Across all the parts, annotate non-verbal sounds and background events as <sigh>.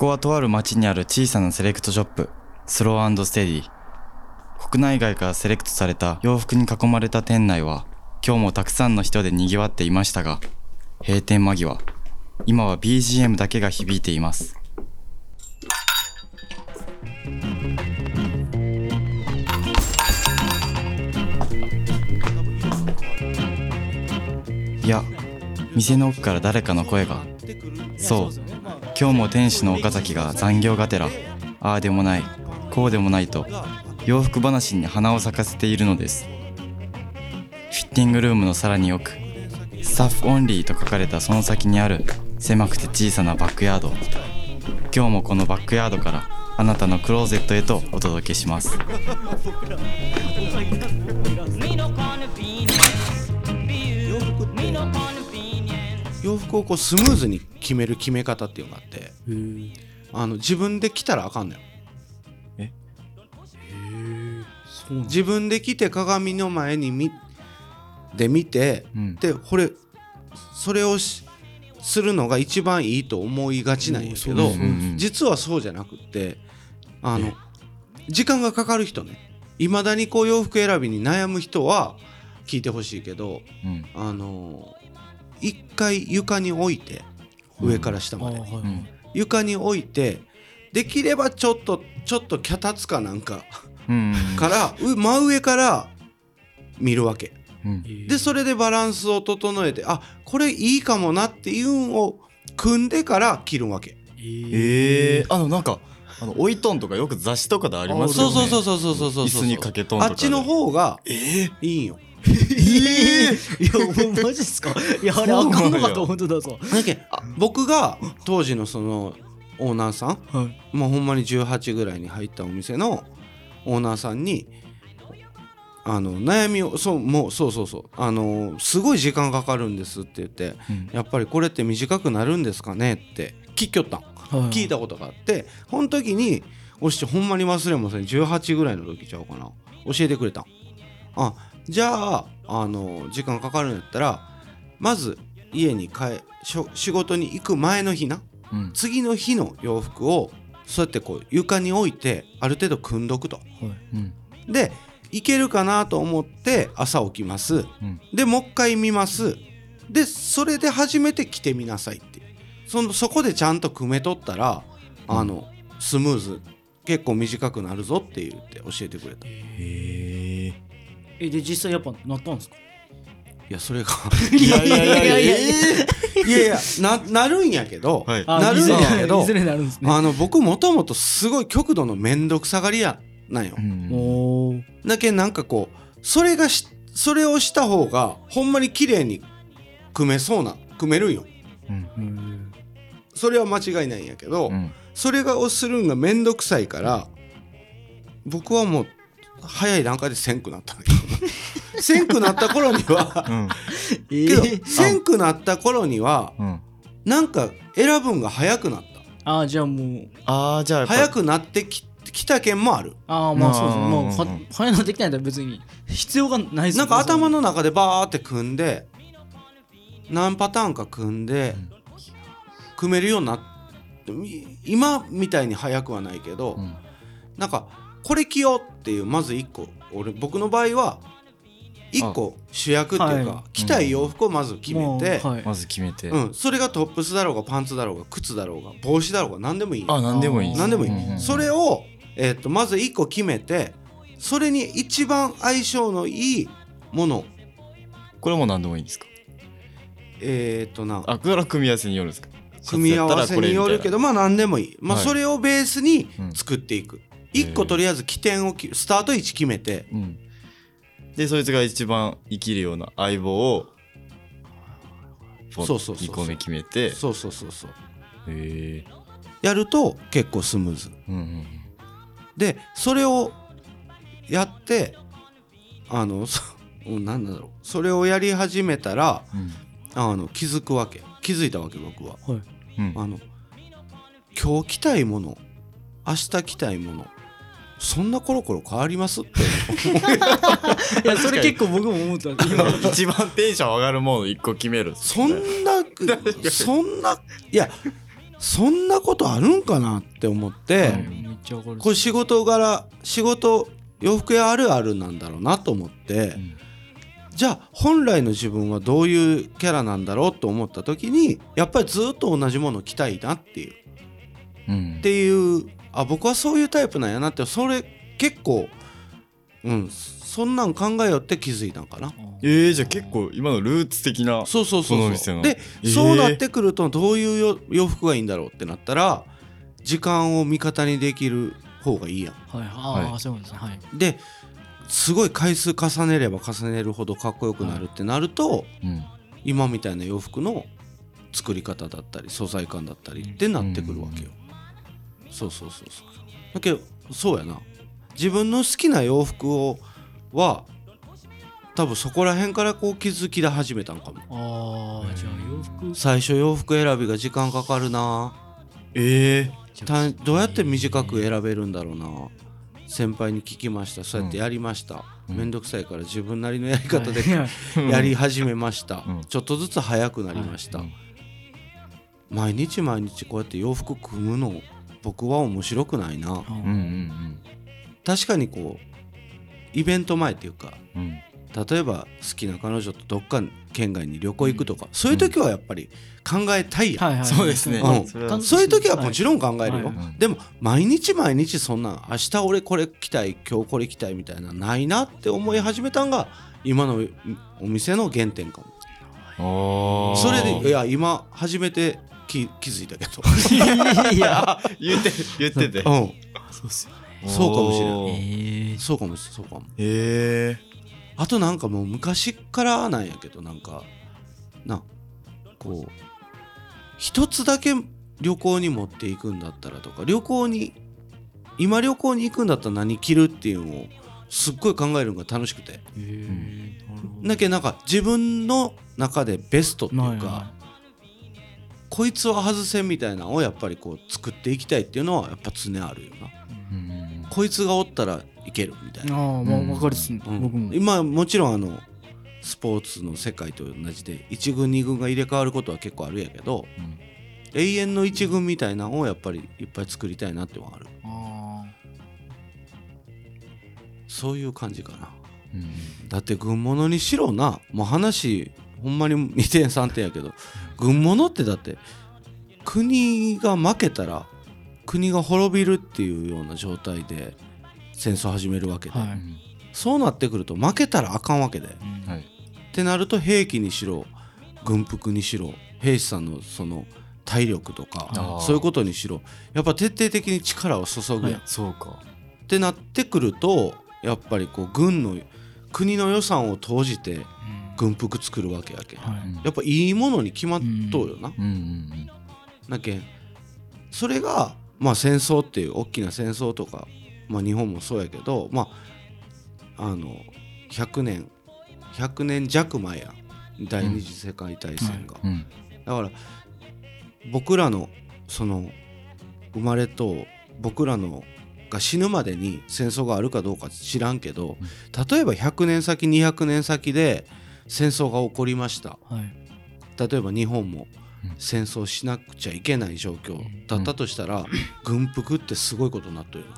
こはとある町にある小さなセレクトショップスローステディ。国内外からセレクトされた洋服に囲まれた店内は今日もたくさんの人で賑わっていましたが閉店間際今は BGM だけが響いています。いや店の奥から誰かの声が。そう今日も店主の岡崎が残業がてらああでもないこうでもないと洋服話に花を咲かせているのです。フィッティングルームのさらに奥スタッフオンリーと書かれたその先にある狭くて小さなバックヤード。今日もこのバックヤードからあなたのクローゼットへとお届けします。洋服をこうスムーズに決める決め方っていうのがあってあの自分で着たらあかんのよ。そうなん自分で着て鏡の前に見で見て、うん。でこれそれをしするのが一番いいと思いがちなんやけど、うんうんうん実はそうじゃなくってあの時間がかかる人ね。いまだにこう洋服選びに悩む人は聞いてほしいけどうん。あの一回床に置いて上から下まで、床に置いてできればちょっとちょっと脚立かなんかうん。<laughs> からう真上から見るわけ。うん。でそれでバランスを整えてあこれいいかもなっていうのを組んでから着るわけ。ええあのなんかあのおいとんとかよく雑誌とかでありますよね。そうそうそうそうそうそうそう椅子に掛けとんとかで。あっちの方がええいいんよええ <laughs> いやもうマジっすか？いやあれあかんのかと思ってたぞ。だけ？あ僕が当時のそのオーナーさんはい。もうほんまに18ぐらいに入ったお店のオーナーさんにあの悩みをそうもうそうそうそう。あのすごい時間かかるんですって言って、うん。やっぱりこれって短くなるんですかねって聞きよったん。はい。聞いたことがあってこの時におしほんまに忘れません。18ぐらいの時ちゃうかな。教えてくれたん。あじゃああの時間かかるんやったらまず家に帰しょ仕事に行く前の日なうん。次の日の洋服をそうやってこう床に置いてある程度組んどくと。うん。でいけるかなと思って朝起きます。うん。でもう一回見ます。でそれで初めて着てみなさいってそのそこでちゃんと組めとったらあのスムーズ結構短くなるぞって言って教えてくれた。いへええで実際やっぱなったんですか？やそれが。いやいやいやいや。いやいやいや。ななるんやけど、はい。あなるんやけど。いずれ <laughs> いずれなるんですね。あの僕もともとすごい極度の面倒くさがり屋なんよ、うん。だけどなんかこうそれがしそれをした方がほんまに綺麗に組めそうな組めるんよ。うん。うんそれは間違いないんやけど、うん。それがをするんがめんどくさいから僕はもう早い段階でせんくなったんだけせんくなった頃には。うん。<laughs> えけどーせんくなった頃にはうん。なんか選ぶんが早くなっあーじゃあもう。ああじゃあ早くなってききた件もある。ああまあそうですねうん。もうは早なってきたんやったら別に必要がないですなんか頭のの中でバーって組んで何パターンか組んで組めるようになってみ今みたいに早くはないけど、うん。なんかこれ着ようっていうまず1個。俺僕の場合は1個主役っていうか、は着たい洋服をまず決めて、はい。まず決めて。うん、それがトップスだろうがパンツだろうが靴だろうが帽子だろうが何でもいい。あ何でもいい。何でもいい、それを、えー、とまず1個決めてそれに一番相性のいいもの。これも何でもいいんですか？えっ、とな。あこれは組み合わせによるんですか？組み合わせによるけどまあ何でもいい、まあ、はい。それをベースにうん作っていく、一1個とりあえず起点をきスタート位置決めてうんでそいつが一番生きるような相棒をそうそうそうそう。2個目決めて。へそうそうそうそう。えやると結構スムーズ。うんうんでそれをやってあのそうん <laughs> なんだろう。それをやり始めたらうん。あの気づくわけ。気づいたわけ僕は。はい。うん。あの今日着たいもの明日着たいものそんなコロコロ変わりますって。<laughs> いやそれ結構僕も思った。んです今一番テンション上がるもの1個決めるそんなそんないやそんなことあるんかなって思って、はい。めっちゃわかるこれ仕事柄仕事洋服屋あるあるなんだろうなと思って、ん。じゃあ本来の自分はどういうキャラなんだろうと思った時にやっぱりずっと同じものを着たいなっていう。うん。っていうあ僕はそういうタイプなんやなってそれ結構うんそんなん考えよって気づいたんかな。えー、じゃあ結構今のルーツ的なそうそうそうそう。で、えーそうなってくるとどういうよ洋服がいいんだろうってなったら時間を味方にできる方がいいやん。はい。ああ、はい。そうですね。はい。ですごい回数重ねれば重ねるほどかっこよくなるってなると、うん。今みたいな洋服の作り方だったり素材感だったりってなってくるわけよ、そうそうそうそう。だけどそうやな。自分の好きな洋服をは多分そこら辺からこう気づきで始めたんかも。ああじゃあ洋服。最初洋服選びが時間かかるな。えたどうやって短く選べるんだろうな。先輩に聞きました。そうやってやりました、うん。めんどくさいから自分なりのやり方ではい <laughs> やり始めました、うん。ちょっとずつ早くなりました、毎日毎日こうやって洋服組むの僕は面白くないな。ー、うんうん確かにこうイベント前っていうかうんうん例えば好きな彼女とどっか県外に旅行行くとか、そういう時はやっぱり考えたいやん、はいはいそうですね。うん。そういう時はもちろん考えるよ、はいはいでも毎日毎日そんな明日俺これ着たい今日これ着たいみたいなないなって思い始めたんが今のお店の原点かも。それでいや今初めて気気づいたけど。いや。<laughs> 言って言ってて。うん。そうっすよね。そうかもしれん。おー。ええそうかもそうかも。へえあとなんかもう昔からなんやけどなんかなこう一つだけ旅行に持っていくんだったらとか旅行に今旅行に行くんだったら何着るっていうのをすっごい考えるのが楽しくて。へえなるほどだけどなんか自分の中でベストっていうか、こいつは外せんみたいなのをやっぱりこう作っていきたいっていうのはやっぱ常あるよな。うん。こいつがおったらいけるみたいな、ああもう分かるっすね。うん。僕も。今もちろんあのスポーツの世界と同じで1軍2軍が入れ替わることは結構あるやけどうん。永遠の1軍みたいなのをやっぱりいっぱい作りたいなってのはある。あそういう感じかな。うん。だって軍物にしろなもう話ほんまに2点3点やけど軍物ってだって国が負けたら国が滅びるっていうような状態で戦争始めるわけで、あはい。そうなってくると負けたらあかんわけで、うんはい。ってなると兵器にしろ軍服にしろ兵士さんのその体力とかそういうことにしろやっぱ徹底的に力を注ぐやん、はい。そうか。ってなってくるとやっぱりこう軍の国の予算を投じてうん軍服作るわけやけん。はい。やっぱいいものに決まっとうよな、うん。うんだけんそれがまあ戦争っていう大きな戦争とか、まあ、日本もそうやけどまああの100年100年弱前や第二次世界大戦が、うん。うん。だから僕らのその生まれと僕らのが死ぬまでに戦争があるかどうか知らんけど例えば100年先200年先で戦争が起こりました。はい。例えば日本もうん。戦争しなくちゃいけない状況だったとしたら、軍服ってすごいことになっとるよ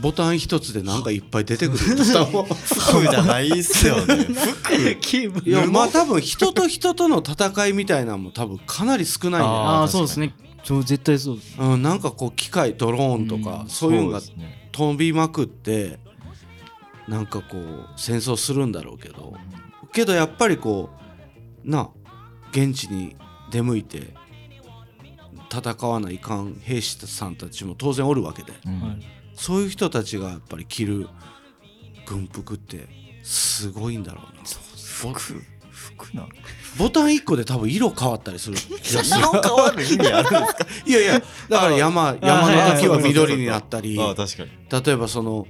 ボタン一つでなんかいっぱい出てくる服 <laughs> じゃないっすよね。<laughs> いやまあ多分人と人との戦いみたいなのも多分かなり少ないんだよ。ああそうですね。絶対そうです。うん、なんかこう機械ドローンとか、うん。そういうのが飛びまくってなんかこう戦争するんだろうけどけどやっぱりこうな現地に出向いて戦わないかん兵士さんたちも当然おるわけでうん。はい。そういう人たちがやっぱり着る軍服ってすごいんだろうな。服服なの？ボタン1個で多分色変わったりする気がする。色変わる意味あるんですか？いやいやだから山山の時は緑になったりああ確かに。例えばその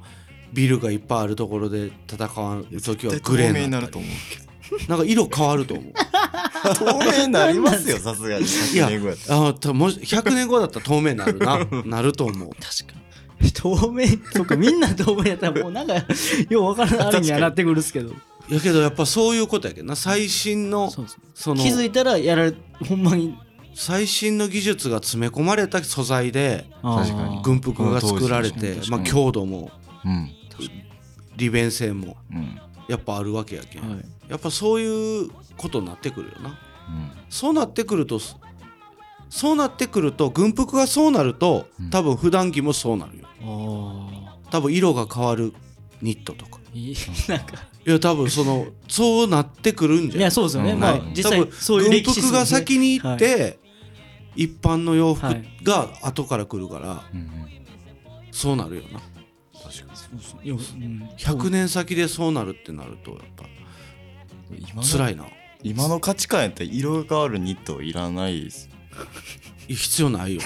ビルがいっぱいあるところで戦う時はグレーになると思う。けなんか色変わると思う。ど <laughs> 透明になりますよさすがに。いや100年後やったら。あたもし100年後だったら透明になるな。<laughs> なると思う。確かに。透明そうかみんな透明やったらもうなんかようわからないあるにはなってくるっすけど。やけどやっぱそういうことやけどな。最新のその気づいたらやられほんまに。最新の技術が詰め込まれた素材で軍服が作られてまあ強度もうん利便性もうん。やっぱあるわけやけん、はい。やっぱそういうことになってくるよな。うん。そうなってくるとそうなってくると軍服がそうなるとうん。多分普段着もそうなるよ。あ多分色が変わるニットとか。ー <laughs> いや多分そのそうなってくるんじゃいやそうですよね、うん。まあはい。実際そういう軍服が先に行って、一般の洋服はい。が後から来るから、うんうん。そうなるよな確かいやうん。100年先でそうなるってなるとやっぱに今の辛いな。今の価値観やったら色が変わるニットいらないです。<laughs> 必要ないよ。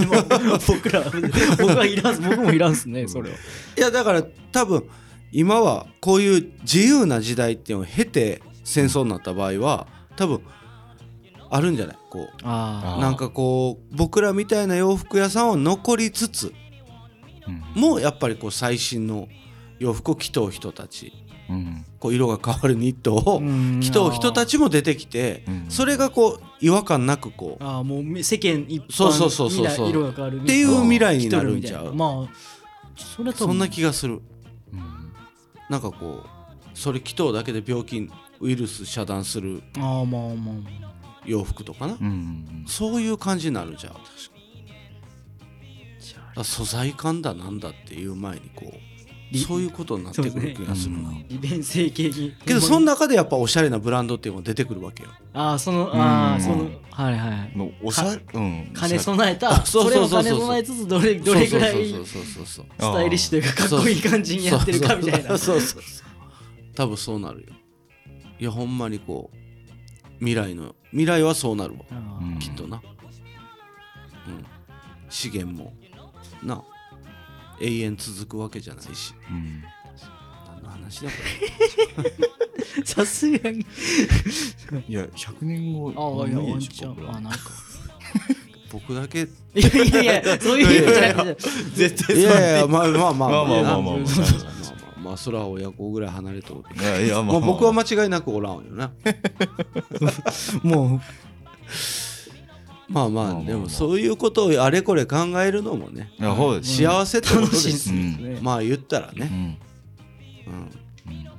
今僕ら僕はいらんす僕もいらんすねそれは。いやだから多分今はこういう自由な時代っていうのを経て戦争になった場合は多分あるんじゃない？こうなんかこう僕らみたいな洋服屋さんは残りつつうんもやっぱりこう最新の洋服を着とう人たち。うん。こう色が変わるニットをあ着とう人たちも出てきてうん。それがこう違和感なくこうああもう世間一般そうそうそうそうそう。みんな色が変わるっていう未来になるんちゃうまあそれそんな気がする。うん。なんかこうそれ着とうだけで病気ウイルス遮断するああまあまあま洋服とかな。うんうんそういう感じになるじゃん素材感だなんだっていう前にこうりそういうことになってくる気がするな、うん。利便性系に。けどその中でやっぱおしゃれなブランドっていうのが出てくるわけよ。ああそのあうん。あそのはいはい。もうおしゃうん。兼ね備えた。そうそれそうそう。そうを兼ね備えつつどれどれぐらいそうそうそうそうそうスタイリッシュというかかっこいい感じにやってるかみたいなそうそうそう多分そうなるよいやほんまにこう未来の未来はそうなるわあうんきっとなうん資源もな永遠続くわけじゃないし。うん。何の話だこーさすがに。いや100年後ああいやワンチャン。あなんか。れ僕だけ。いやいやいやそういう意味じゃなくて絶いや。いやまあまあまあまあまあまあまあまあまあまあそれは親子ぐらい離れとるいやいやまあまあ僕は間違いなくおらんよなもまあまあまあまあでもそういうことをあれこれ考えるのもね幸せってことでう楽しいですまあ言ったらね、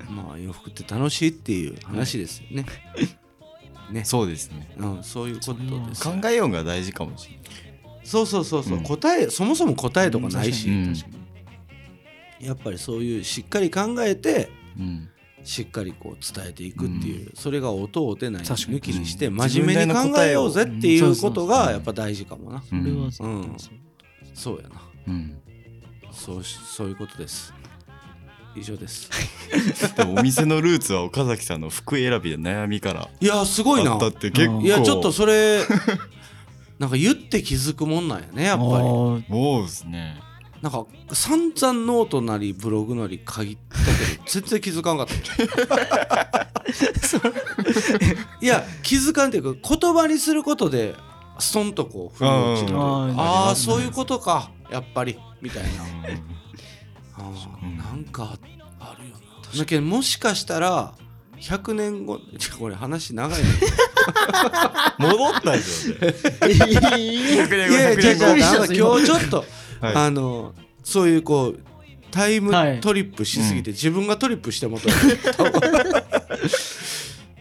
まあ洋服って楽しいっていう話ですよね。<laughs> ね、そうですね。うん、そういうことです考。えようが大事かもしれない。そうそうそうそう、うん。答えそもそも答えとかないし、うん。やっぱりそういうしっかり考えてうんしっかりこう伝えていくっていう、それが音を出ない確かに。抜きにしてうん。真面目に考えようぜっていうことがやっぱ大事かもな。うそれはんそう。うん。そうやな。うんそうしそういうことです。以上です。<laughs> でもお店のルーツは岡崎さんの服選びで悩みからいやすごいな。あっ。たって結構。いやちょっとそれ <laughs> なんか言って気づくもんなんやねやっぱり。そうですねなんか散々ノートなりブログなり書いたけど全然気づかんかった。<laughs> いや気づかんっていうか言葉にすることでストンとこう腑に落ちる。とああうんそういうことかやっぱり。みたいな。<laughs> あなんかあるよな。だけどもしかしたら100年後これ話長いね。<laughs> 戻ったでしょ <laughs> いやいやいや100今日ちょっとはい。あのそういうこうタイムはい。トリップしすぎて自分がトリップしてもと <laughs>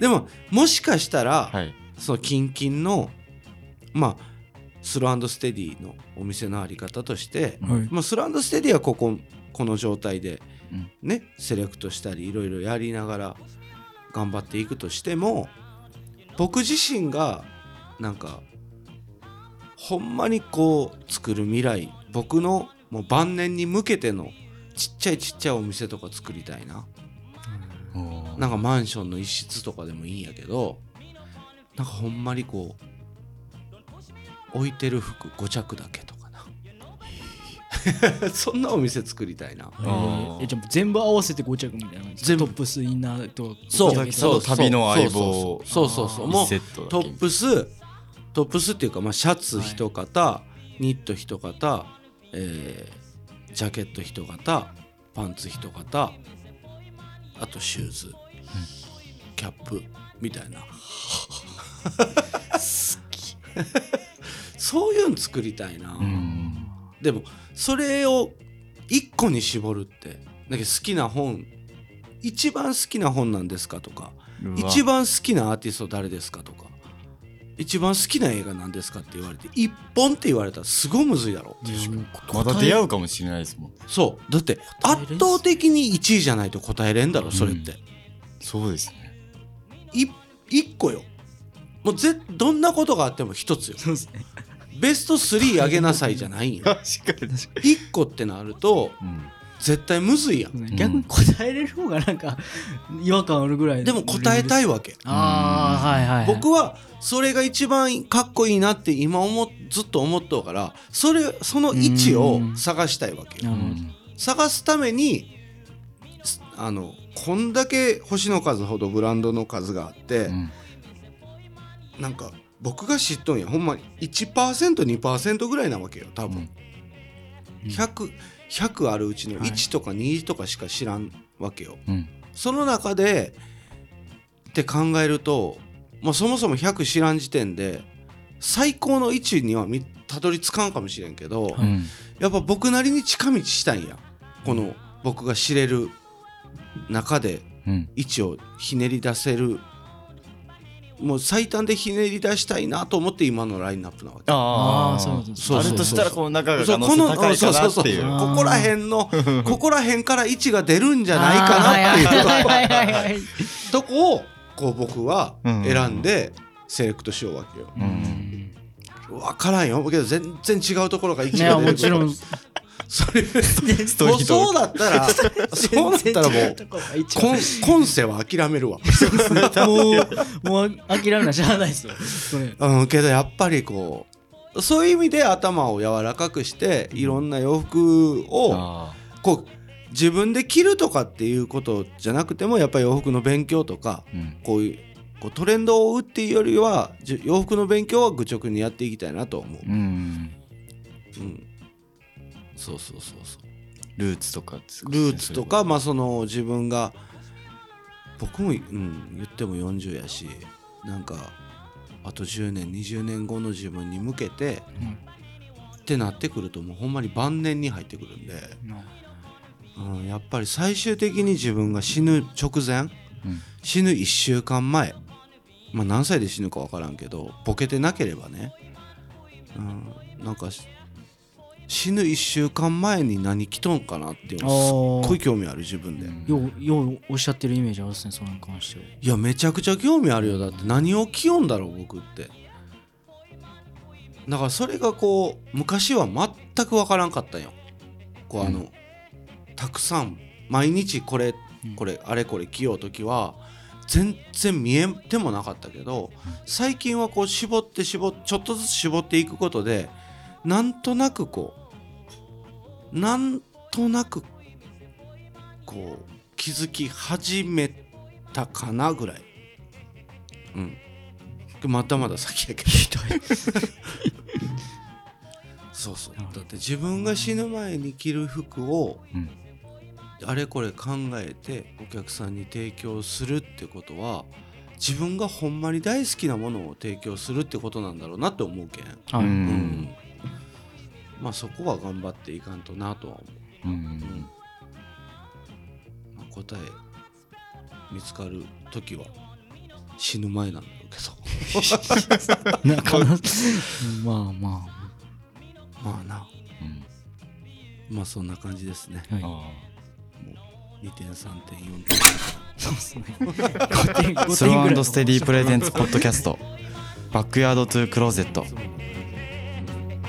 でももしかしたら、はい。そのキンキンのまあスローステディのお店のあり方として、はい。まあ、スローステディはこここの状態でうん。ね、セレクトしたりいろいろやりながら頑張っていくとしても僕自身がなんかほんまにこう作る未来僕のもう晩年に向けてのちっちゃいちっちゃいお店とか作りたいな。なんかマンションの一室とかでもいいんやけどなんかほんまにこう置いてる服5着だけとか。な <laughs> そんなお店作りたいな。えじゃあ全部合わせて5着みたいな全部。トップスインナーとそう。岡崎さん。の旅の相棒。そうそうそう。そうもう一セットップストップスっていうか、まあ、シャツ一型、ニット一型、えージャケット一型パンツ一型あとシューズ、キャップ。みたいな。<laughs> ん <laughs> 作りたいな、うんでもそれを一個に絞るってだけど好きな本一番好きな本なんですかとか一番好きなアーティスト誰ですかとか一番好きな映画なんですかって言われて一本って言われたらすごいむずいだろまだ出会うかもしれないですもんそうだって圧倒的に1位じゃないと答えれんだろそれって、そうですね。い一個よ。もうぜどんなことがあっても一つよ。そうですねベスト3上げなさいじゃないんよ。<laughs> 確かに確か一個ってなるとに、うん絶対むずいやん。逆に答えれる方がなんか違和感あるぐらいでも答えたいいわけ。ああはいはいはい。僕はそれが一番かっこいいなって今思っずっと思っとうからそれその位置を探したいわけ探すためにすあのこんだけ星の数ほどブランドの数があって、うん。なんか僕が知っとんや。ほんまに。1%2% ぐらいなわけよ多分、100, 100あるうちのはい。1とか2とかしか知らんわけよ、うん。その中でって考えると、まあ、そもそも100知らん時点で最高の位置にはみたどり着かんかもしれんけど、うん。やっぱ僕なりに近道したいんや。この僕が知れる中でうん。位置をひねり出せるもう最短でひねり出したいなと思って今のラインナップなわけ。ああそうそうそうあるとしたらこの中がそう可能性高いかなってそうそういうそうここら辺の <laughs> ここら辺から位置が出るんじゃないかなっていう。とこをこう僕はうん選ん。でセレクトしようわけよ。うん。分からんよ。けど全然違うところが位置ねが出るもちろんそれストーもうリーとそうだったらそうだったらもう今今世は諦めるわ。もうもう諦めなしゃあないですよ。うん、けどやっぱりこうそういう意味で頭を柔らかくしていろんな洋服をあこう自分で着るとかっていうことじゃなくてもやっぱり洋服の勉強とかーうん。こういうこうトレンドを追うっていうよりはじ洋服の勉強は愚直にやっていきたいなと思う。うん。うん、そうそうそうそう。ルーツとかねルーツとかまあその自分が僕も、うん、言っても40やしなんかあと10年20年後の自分に向けて、ってなってくるともうほんまに晩年に入ってくるんで、うん、やっぱり最終的に自分が死ぬ直前うん。死ぬ1週間前まあ何歳で死ぬか分からんけどボケてなければね、うん、なんかし死ぬ1週間前に何着とんかなっていうのすっごい興味ある自分で、ようようおっしゃってるイメージあるっすねそれに関してはいやめちゃくちゃ興味あるよ。だって何を着よんだろう僕って。だからそれがこう昔は全く分からんかったんよ。こうあの、たくさん毎日これこれあれこれ着よう時は全然見えてもなかったけど最近はこう絞って絞っちょっとずつ絞っていくことでなんとなくこうなんとなくこう気づき始めたかなぐらい。うん。まだまだ先やけど。そうそう。だって自分が死ぬ前に着る服をうん。あれこれ考えてお客さんに提供するってことは自分がほんまに大好きなものを提供するってことなんだろうなって思うけん、はい。うん。うんまあそこは頑張っていかんとなとは思う。うん。うんまあ答え見つかる時は死ぬ前なんだけど。なかなまあままあな。うん。まあそんな感じですね。あはい。あ2点3点4点。そうですね。<laughs> 5点あスローステディプレゼンツポッドキャスト。バックヤードトゥークローゼット